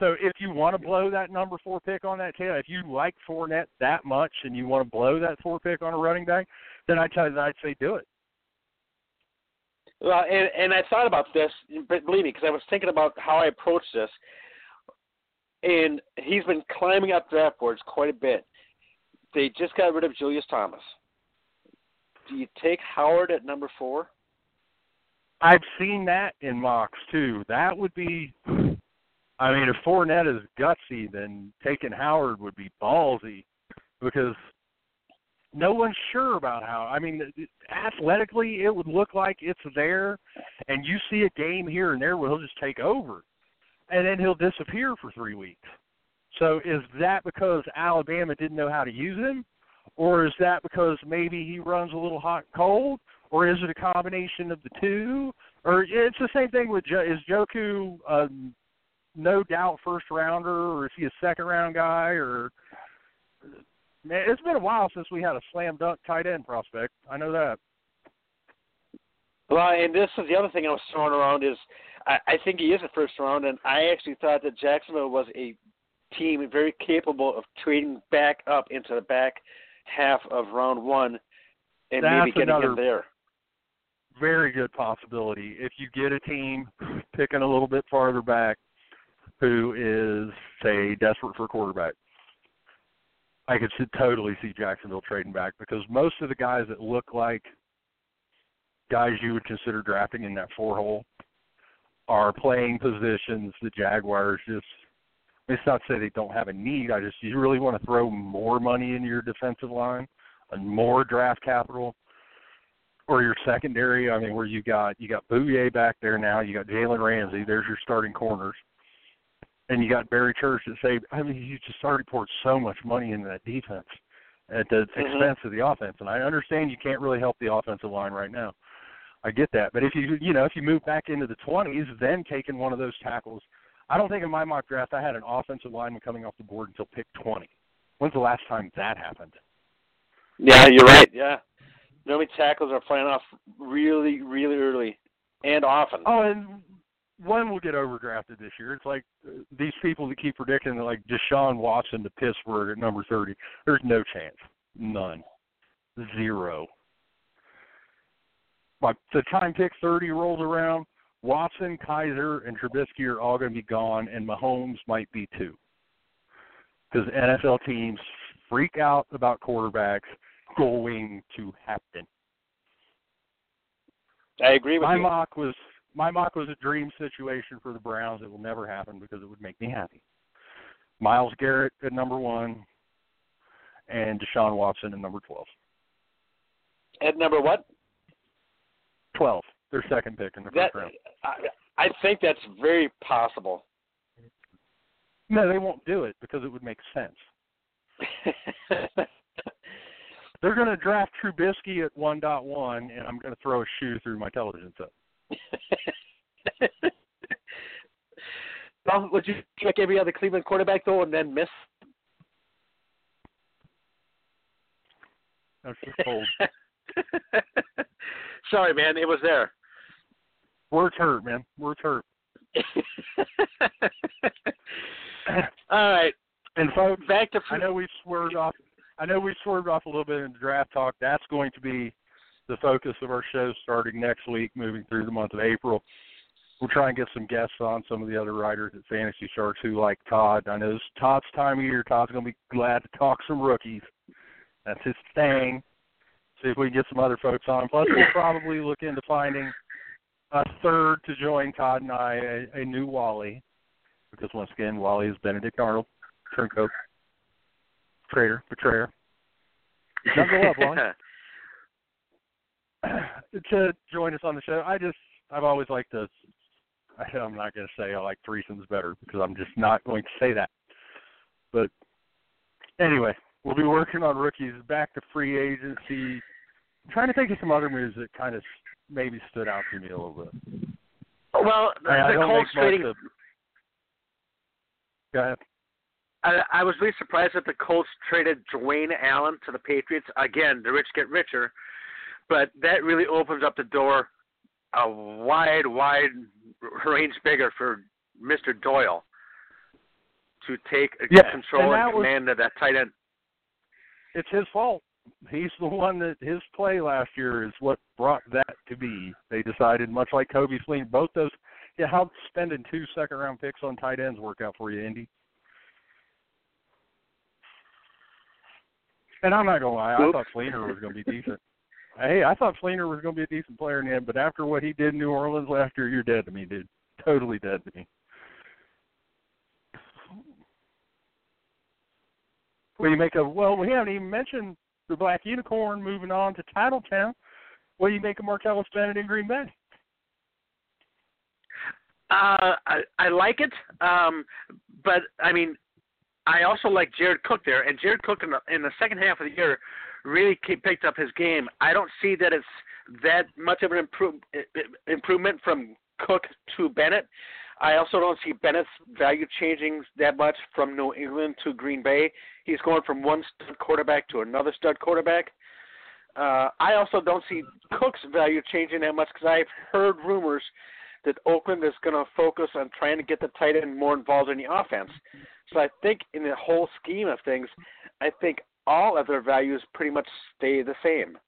So if you want to blow that number four pick on that tail, if you like Fournette that much and you want to blow that four pick on a running back, then I tell you I'd say do it. Well, and and I thought about this, believe me, because I was thinking about how I approach this, and he's been climbing up draft boards quite a bit. They just got rid of Julius Thomas. Do you take Howard at number four? I've seen that in mocks too. That would be I mean, if Fournette is gutsy, then taking Howard would be ballsy because no one's sure about how. I mean, athletically, it would look like it's there, and you see a game here and there where he'll just take over, and then he'll disappear for three weeks. So is that because Alabama didn't know how to use him, or is that because maybe he runs a little hot and cold, or is it a combination of the two? Or it's the same thing with jo- is Njoku um, no doubt first rounder, or is he a second round guy? Or man, it's been a while since we had a slam dunk tight end prospect. I know that. Well, and this is the other thing I was throwing around is I, I think he is a first round, and I actually thought that Jacksonville was a team very capable of trading back up into the back half of round one and That's maybe getting him there. Very good possibility if you get a team picking a little bit farther back who is say desperate for a quarterback. I could totally see Jacksonville trading back because most of the guys that look like guys you would consider drafting in that four hole are playing positions the Jaguars just it's not to say they don't have a need. I just you really want to throw more money into your defensive line and more draft capital or your secondary. I mean, where you got you got Bouye back there now, you got Jalen Ramsey. There's your starting corners, and you got Barry Church that say, I mean, you just already poured so much money into that defense at the Mhm. expense of the offense. And I understand you can't really help the offensive line right now. I get that, but if you you know if you move back into the 20s, then taking one of those tackles. I don't think in my mock draft I had an offensive lineman coming off the board until pick 20. When's the last time that happened? Yeah, you're right. Yeah. Normally tackles are playing off really, really early and often. Oh, and one will get overdrafted this year. It's like uh, these people that keep predicting like Deshaun Watson to Pittsburgh at number 30. There's no chance. None. Zero. By the time pick 30 rolls around, Watson, Kizer, and Trubisky are all going to be gone, and Mahomes might be too. Because NFL teams freak out about quarterbacks going to happen. I agree with my you. mock was my mock was a dream situation for the Browns. It will never happen because it would make me happy. Myles Garrett at number one, and Deshaun Watson at number twelve. At number what? Twelve, their second pick in the That first round. I, I think that's very possible. No, they won't do it because it would make sense. They're going to draft Trubisky at one dot one, and I'm going to throw a shoe through my television set. well, would you like every other Cleveland quarterback though, and then miss? That's just cold. Sorry, man, it was there. Words hurt, man. Words hurt. All right, And folks, back to I know we swerved off. I know we swerved off a little bit in the draft talk. That's going to be the focus of our show starting next week, moving through the month of April. We'll try and get some guests on some of the other writers at Fantasy Sharks who like Todd. I know it's Todd's time of year. Todd's going to be glad to talk some rookies. That's his thing. See if we can get some other folks on. Plus, we'll probably look into finding a third to join Todd and I, a, a new Wally, because once again, Wally is Benedict Arnold, turncoat, traitor, betrayer. Knuckle up, Wally. to join us on the show. I just I've always liked to. I, I'm not going to say I like threesomes better because I'm just not going to say that. But anyway, we'll be working on rookies back to free agency. I'm trying to think of some other moves that kind of maybe stood out to me a little bit. well, the, I, the Colts trading. of. Go ahead. I, I was really surprised that the Colts traded Dwayne Allen to the Patriots. Again, the rich get richer, but that really opens up the door a wide, wide range bigger for Mr. Doyle to take Yeah, control and and, that was- command of that tight end. It's his fault. He's the one that his play last year is what brought that to be. They decided, much like Coby Fleener, both those. Yeah, how spending two second round picks on tight ends work out for you, Indy? And I'm not gonna lie, I thought Fleener was gonna be decent. Hey, I thought Fleener was gonna be a decent player in but after what he did in New Orleans last year, you're dead to me, dude. Totally dead to me. What do you make of? Well, we haven't even mentioned the Black Unicorn moving on to Titletown. What do you make of Martellus Bennett in Green Bay? Uh, I, I like it, um, but I mean, I also like Jared Cook there, and Jared Cook in the, in the second half of the year really picked up his game. I don't see that it's that much of an improve, improvement from Cook to Bennett. I also don't see Bennett's value changing that much from New England to Green Bay. He's going from one stud quarterback to another stud quarterback. Uh, I also don't see Cook's value changing that much because I've heard rumors that Oakland is going to focus on trying to get the tight end more involved in the offense. So I think in the whole scheme of things, I think all of their values pretty much stay the same.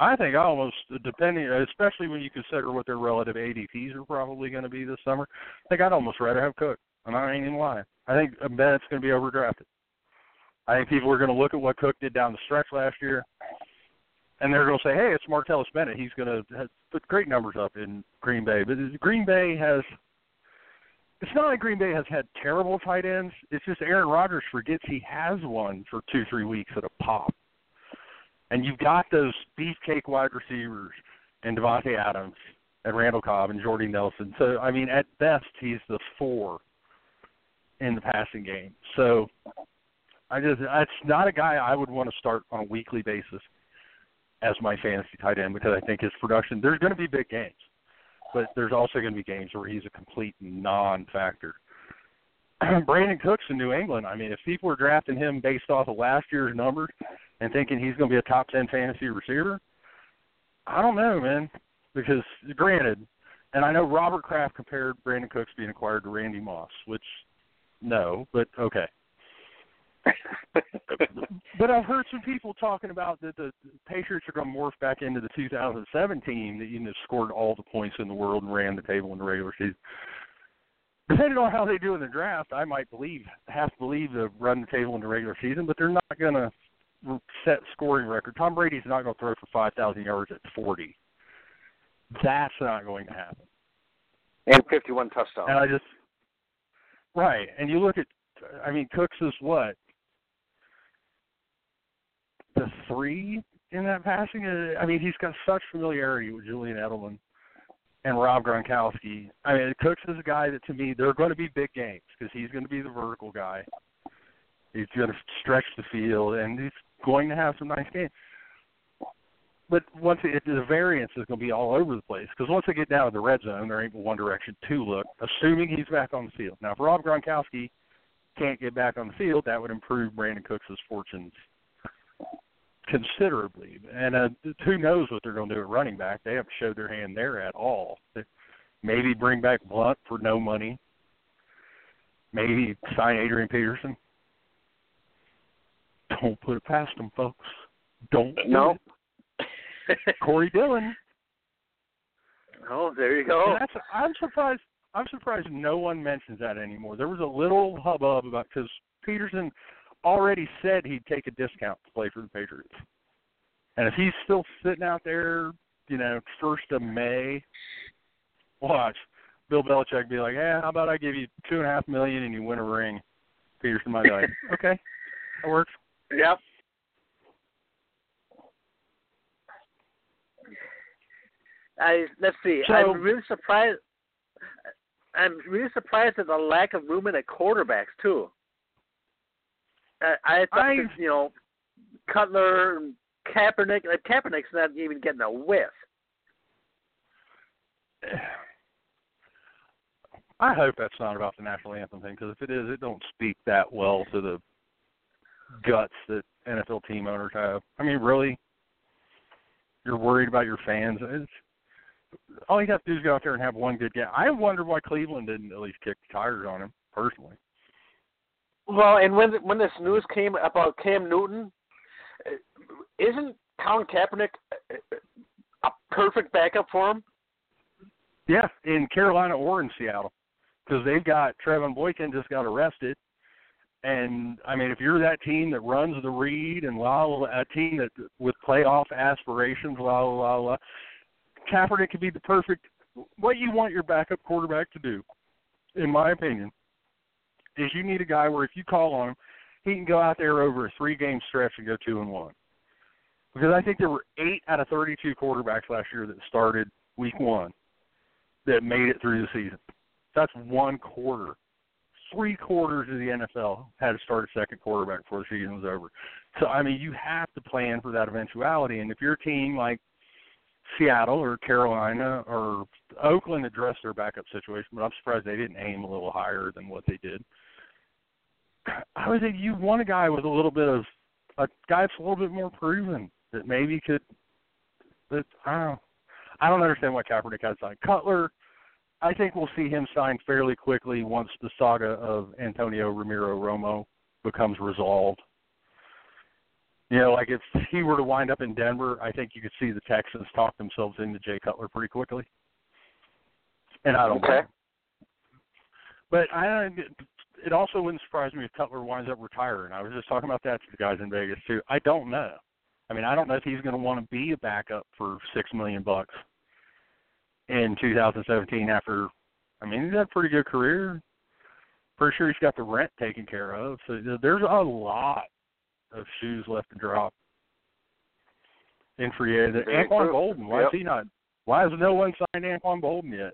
I think almost depending, especially when you consider what their relative ADPs are probably going to be this summer. I think I'd almost rather have Cook. And I ain't even lying. I think um, Bennett's going to be overdrafted. I think people are going to look at what Cook did down the stretch last year, and they're going to say, "Hey, it's Martellus Bennett. He's going to put great numbers up in Green Bay." But Green Bay has. It's not like Green Bay has had terrible tight ends. It's just Aaron Rodgers forgets he has one for two, three weeks at a pop. And you've got those beefcake wide receivers and Davante Adams and Randall Cobb and Jordy Nelson. So I mean, at best, he's the four in the passing game. So I just that's not a guy I would want to start on a weekly basis as my fantasy tight end because I think his production there's going to be big games, but there's also going to be games where he's a complete non-factor. Brandin Cooks in New England. I mean, if people are drafting him based off of last year's numbers and thinking he's going to be a top ten fantasy receiver, I don't know, man. Because granted, and I know Robert Kraft compared Brandin Cooks being acquired to Randy Moss, which no, but okay. but I've heard some people talking about that the Patriots are going to morph back into the 2017 that you know scored all the points in the world and ran the table in the regular season. Depending on how they do in the draft, I might believe have to believe to run the table in the regular season, but they're not going to set scoring record. Tom Brady's not going to throw for 5,000 yards at 40. That's not going to happen. And 51 touchdowns. And I just right, and you look at, I mean, Cooks is what the three in that passing. Uh, I mean, he's got such familiarity with Julian Edelman and Rob Gronkowski. I mean, Cooks is a guy that to me they're going to be big games because he's going to be the vertical guy. He's going to stretch the field, and he's going to have some nice games. But once it, the variance is going to be all over the place because once they get down to the red zone, there ain't one direction to look. Assuming he's back on the field. Now, if Rob Gronkowski can't get back on the field, that would improve Brandin Cooks' fortunes considerably. And uh, who knows what they're going to do at running back? They haven't showed their hand there at all. Maybe bring back Blount for no money. Maybe sign Adrian Peterson. Don't put it past them, folks. Don't. No. Corey Dillon. Oh, there you go. that's, I'm surprised. I'm surprised no one mentions that anymore. There was a little hubbub about because Peterson already said he'd take a discount to play for the Patriots. And if he's still sitting out there, you know, first of May, watch Bill Belichick be like, "Yeah, how about I give you two and a half million and you win a ring?" Peterson might be like, "Okay, that works." Yep. I let's see. So, I'm really surprised. I'm really surprised at the lack of movement at quarterbacks too. I, I thought I, that, you know Cutler, Kaepernick. Like Kaepernick's not even getting a whiff. I hope that's not about the national anthem thing because if it is, it don't speak that well to the guts that NFL team owners have. I mean, really, you're worried about your fans. It's, all you have to do is go out there and have one good game. I wonder why Cleveland didn't at least kick the tires on him personally. Well, and when when this news came about Cam Newton, eh, isn't Colin Kaepernick eh, a perfect backup for him? Yeah, in Carolina or in Seattle, because they've got Trevone Boykin just got arrested, and I mean, if you're that team that runs the read and la la, a team that with playoff aspirations, la la la, Kaepernick could be the perfect what you want your backup quarterback to do, in my opinion is you need a guy where if you call on him, he can go out there over a three game stretch and go two and one. Because I think there were eight out of thirty two quarterbacks last year that started week one that made it through the season. That's one quarter. three quarters of the NFL had to start a second quarterback before the season was over. So I mean, you have to plan for that eventuality. And if you're a team like Seattle or Carolina or Oakland addressed their backup situation, but I'm surprised they didn't aim a little higher than what they did. I would think you want a guy with a little bit of a guy that's a little bit more proven that maybe could. That I don't. I don't understand why Kaepernick has signed Cutler. I think we'll see him sign fairly quickly once the saga of Antonio Ramiro Romo becomes resolved. You know, like if he were to wind up in Denver, I think you could see the Texans talk themselves into Jay Cutler pretty quickly. And I don't. Okay. But I it also wouldn't surprise me if Cutler winds up retiring. I was just talking about that to the guys in Vegas too. I don't know. I mean, I don't know if he's going to want to be a backup for six million bucks in 2017. After, I mean, he's had a pretty good career. Pretty sure he's got the rent taken care of. So there's a lot of shoes left to drop in free agency. Anquan Boldin, why yep. is he not? Why has no one signed Anquan Boldin yet?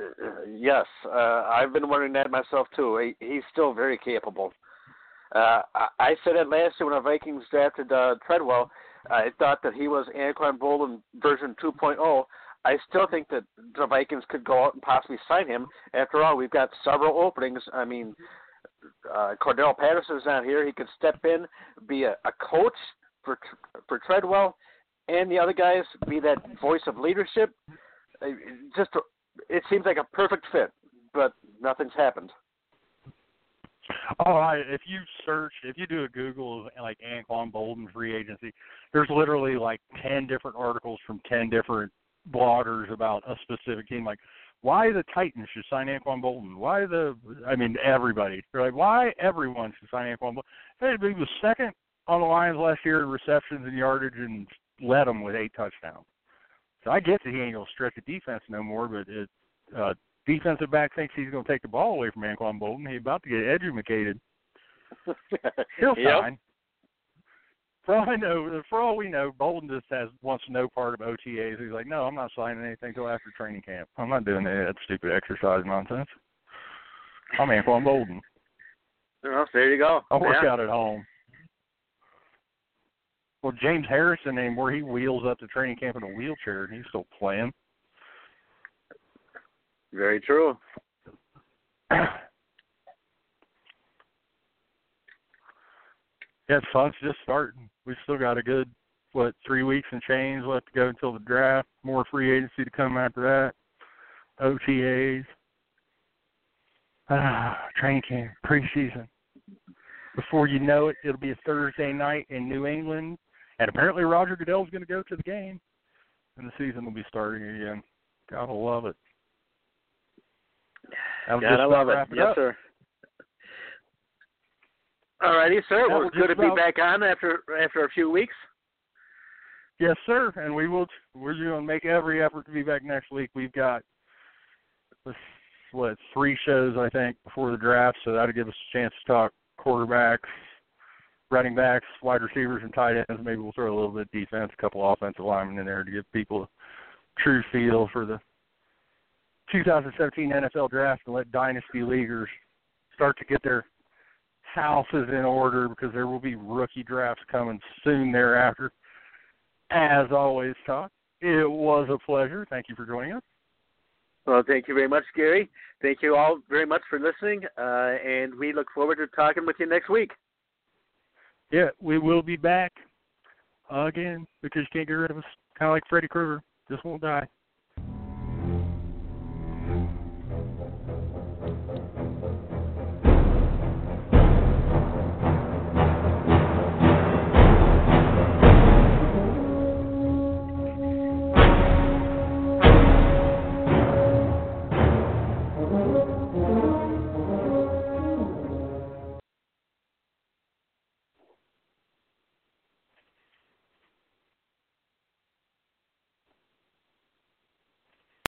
Uh, yes, uh, I've been wondering that myself too. He, he's still very capable. Uh, I, I said it last year when the Vikings drafted uh, Treadwell. I thought that he was Anquan Boldin version 2.0. I still think that the Vikings could go out and possibly sign him. After all, we've got several openings. I mean, uh, Cordarrelle Patterson's not here. He could step in, be a, a coach for for Treadwell, and the other guys be that voice of leadership. Just it seems like a perfect fit, but nothing's happened. Oh, if you search, if you do a Google of like Anquan Boldin free agency, there's literally like ten different articles from ten different bloggers about a specific team. Like why the Titans should sign Anquan Boldin. Why the I mean everybody. They're like, why everyone should sign Anquan Boldin. Hey, he was second on the Lions last year in receptions and yardage and led them with eight touchdowns. So I get that he ain't gonna stretch the defense no more, but it uh defensive back thinks he's gonna take the ball away from Anquan Boldin. He's about to get educated. He'll yep. sign. For all I know, for all we know, Boldin just has wants no part of OTAs. He's like, no, I'm not signing anything until after training camp. I'm not doing any of that stupid exercise nonsense. I'm Anquan Boldin. Well, there you go. I'll work yeah. out at home. Well, James Harrison anymore, he wheels up to training camp in a wheelchair and he's still playing. Very true. Yeah, it's fun. It's just starting. We've still got a good what three weeks and change left to go until the draft. More free agency to come after that. OTAs. Ah, training camp, preseason. Before you know it, it'll be a Thursday night in New England, and apparently Roger Goodell's going to go to the game, and the season will be starting again. Gotta love it. That'll Gotta just love it. wrap it yes, up. sir. All righty, sir. Well, good to be about- back on after after a few weeks. Yes, sir. And we will. We're going to make every effort to be back next week. We've got what three shows I think before the draft, so that'll give us a chance to talk quarterbacks, running backs, wide receivers, and tight ends. Maybe we'll throw a little bit of defense, a couple offensive linemen in there to give people a true feel for the 2017 NFL draft and let dynasty leaguers start to get their houses in order because there will be rookie drafts coming soon thereafter. As always, Todd, it was a pleasure. Thank you for joining us. Well, thank you very much, Gary. Thank you all very much for listening, uh, and we look forward to talking with you next week. Yeah, we will be back again because you can't get rid of us. Kind of like Freddy Krueger, just won't die.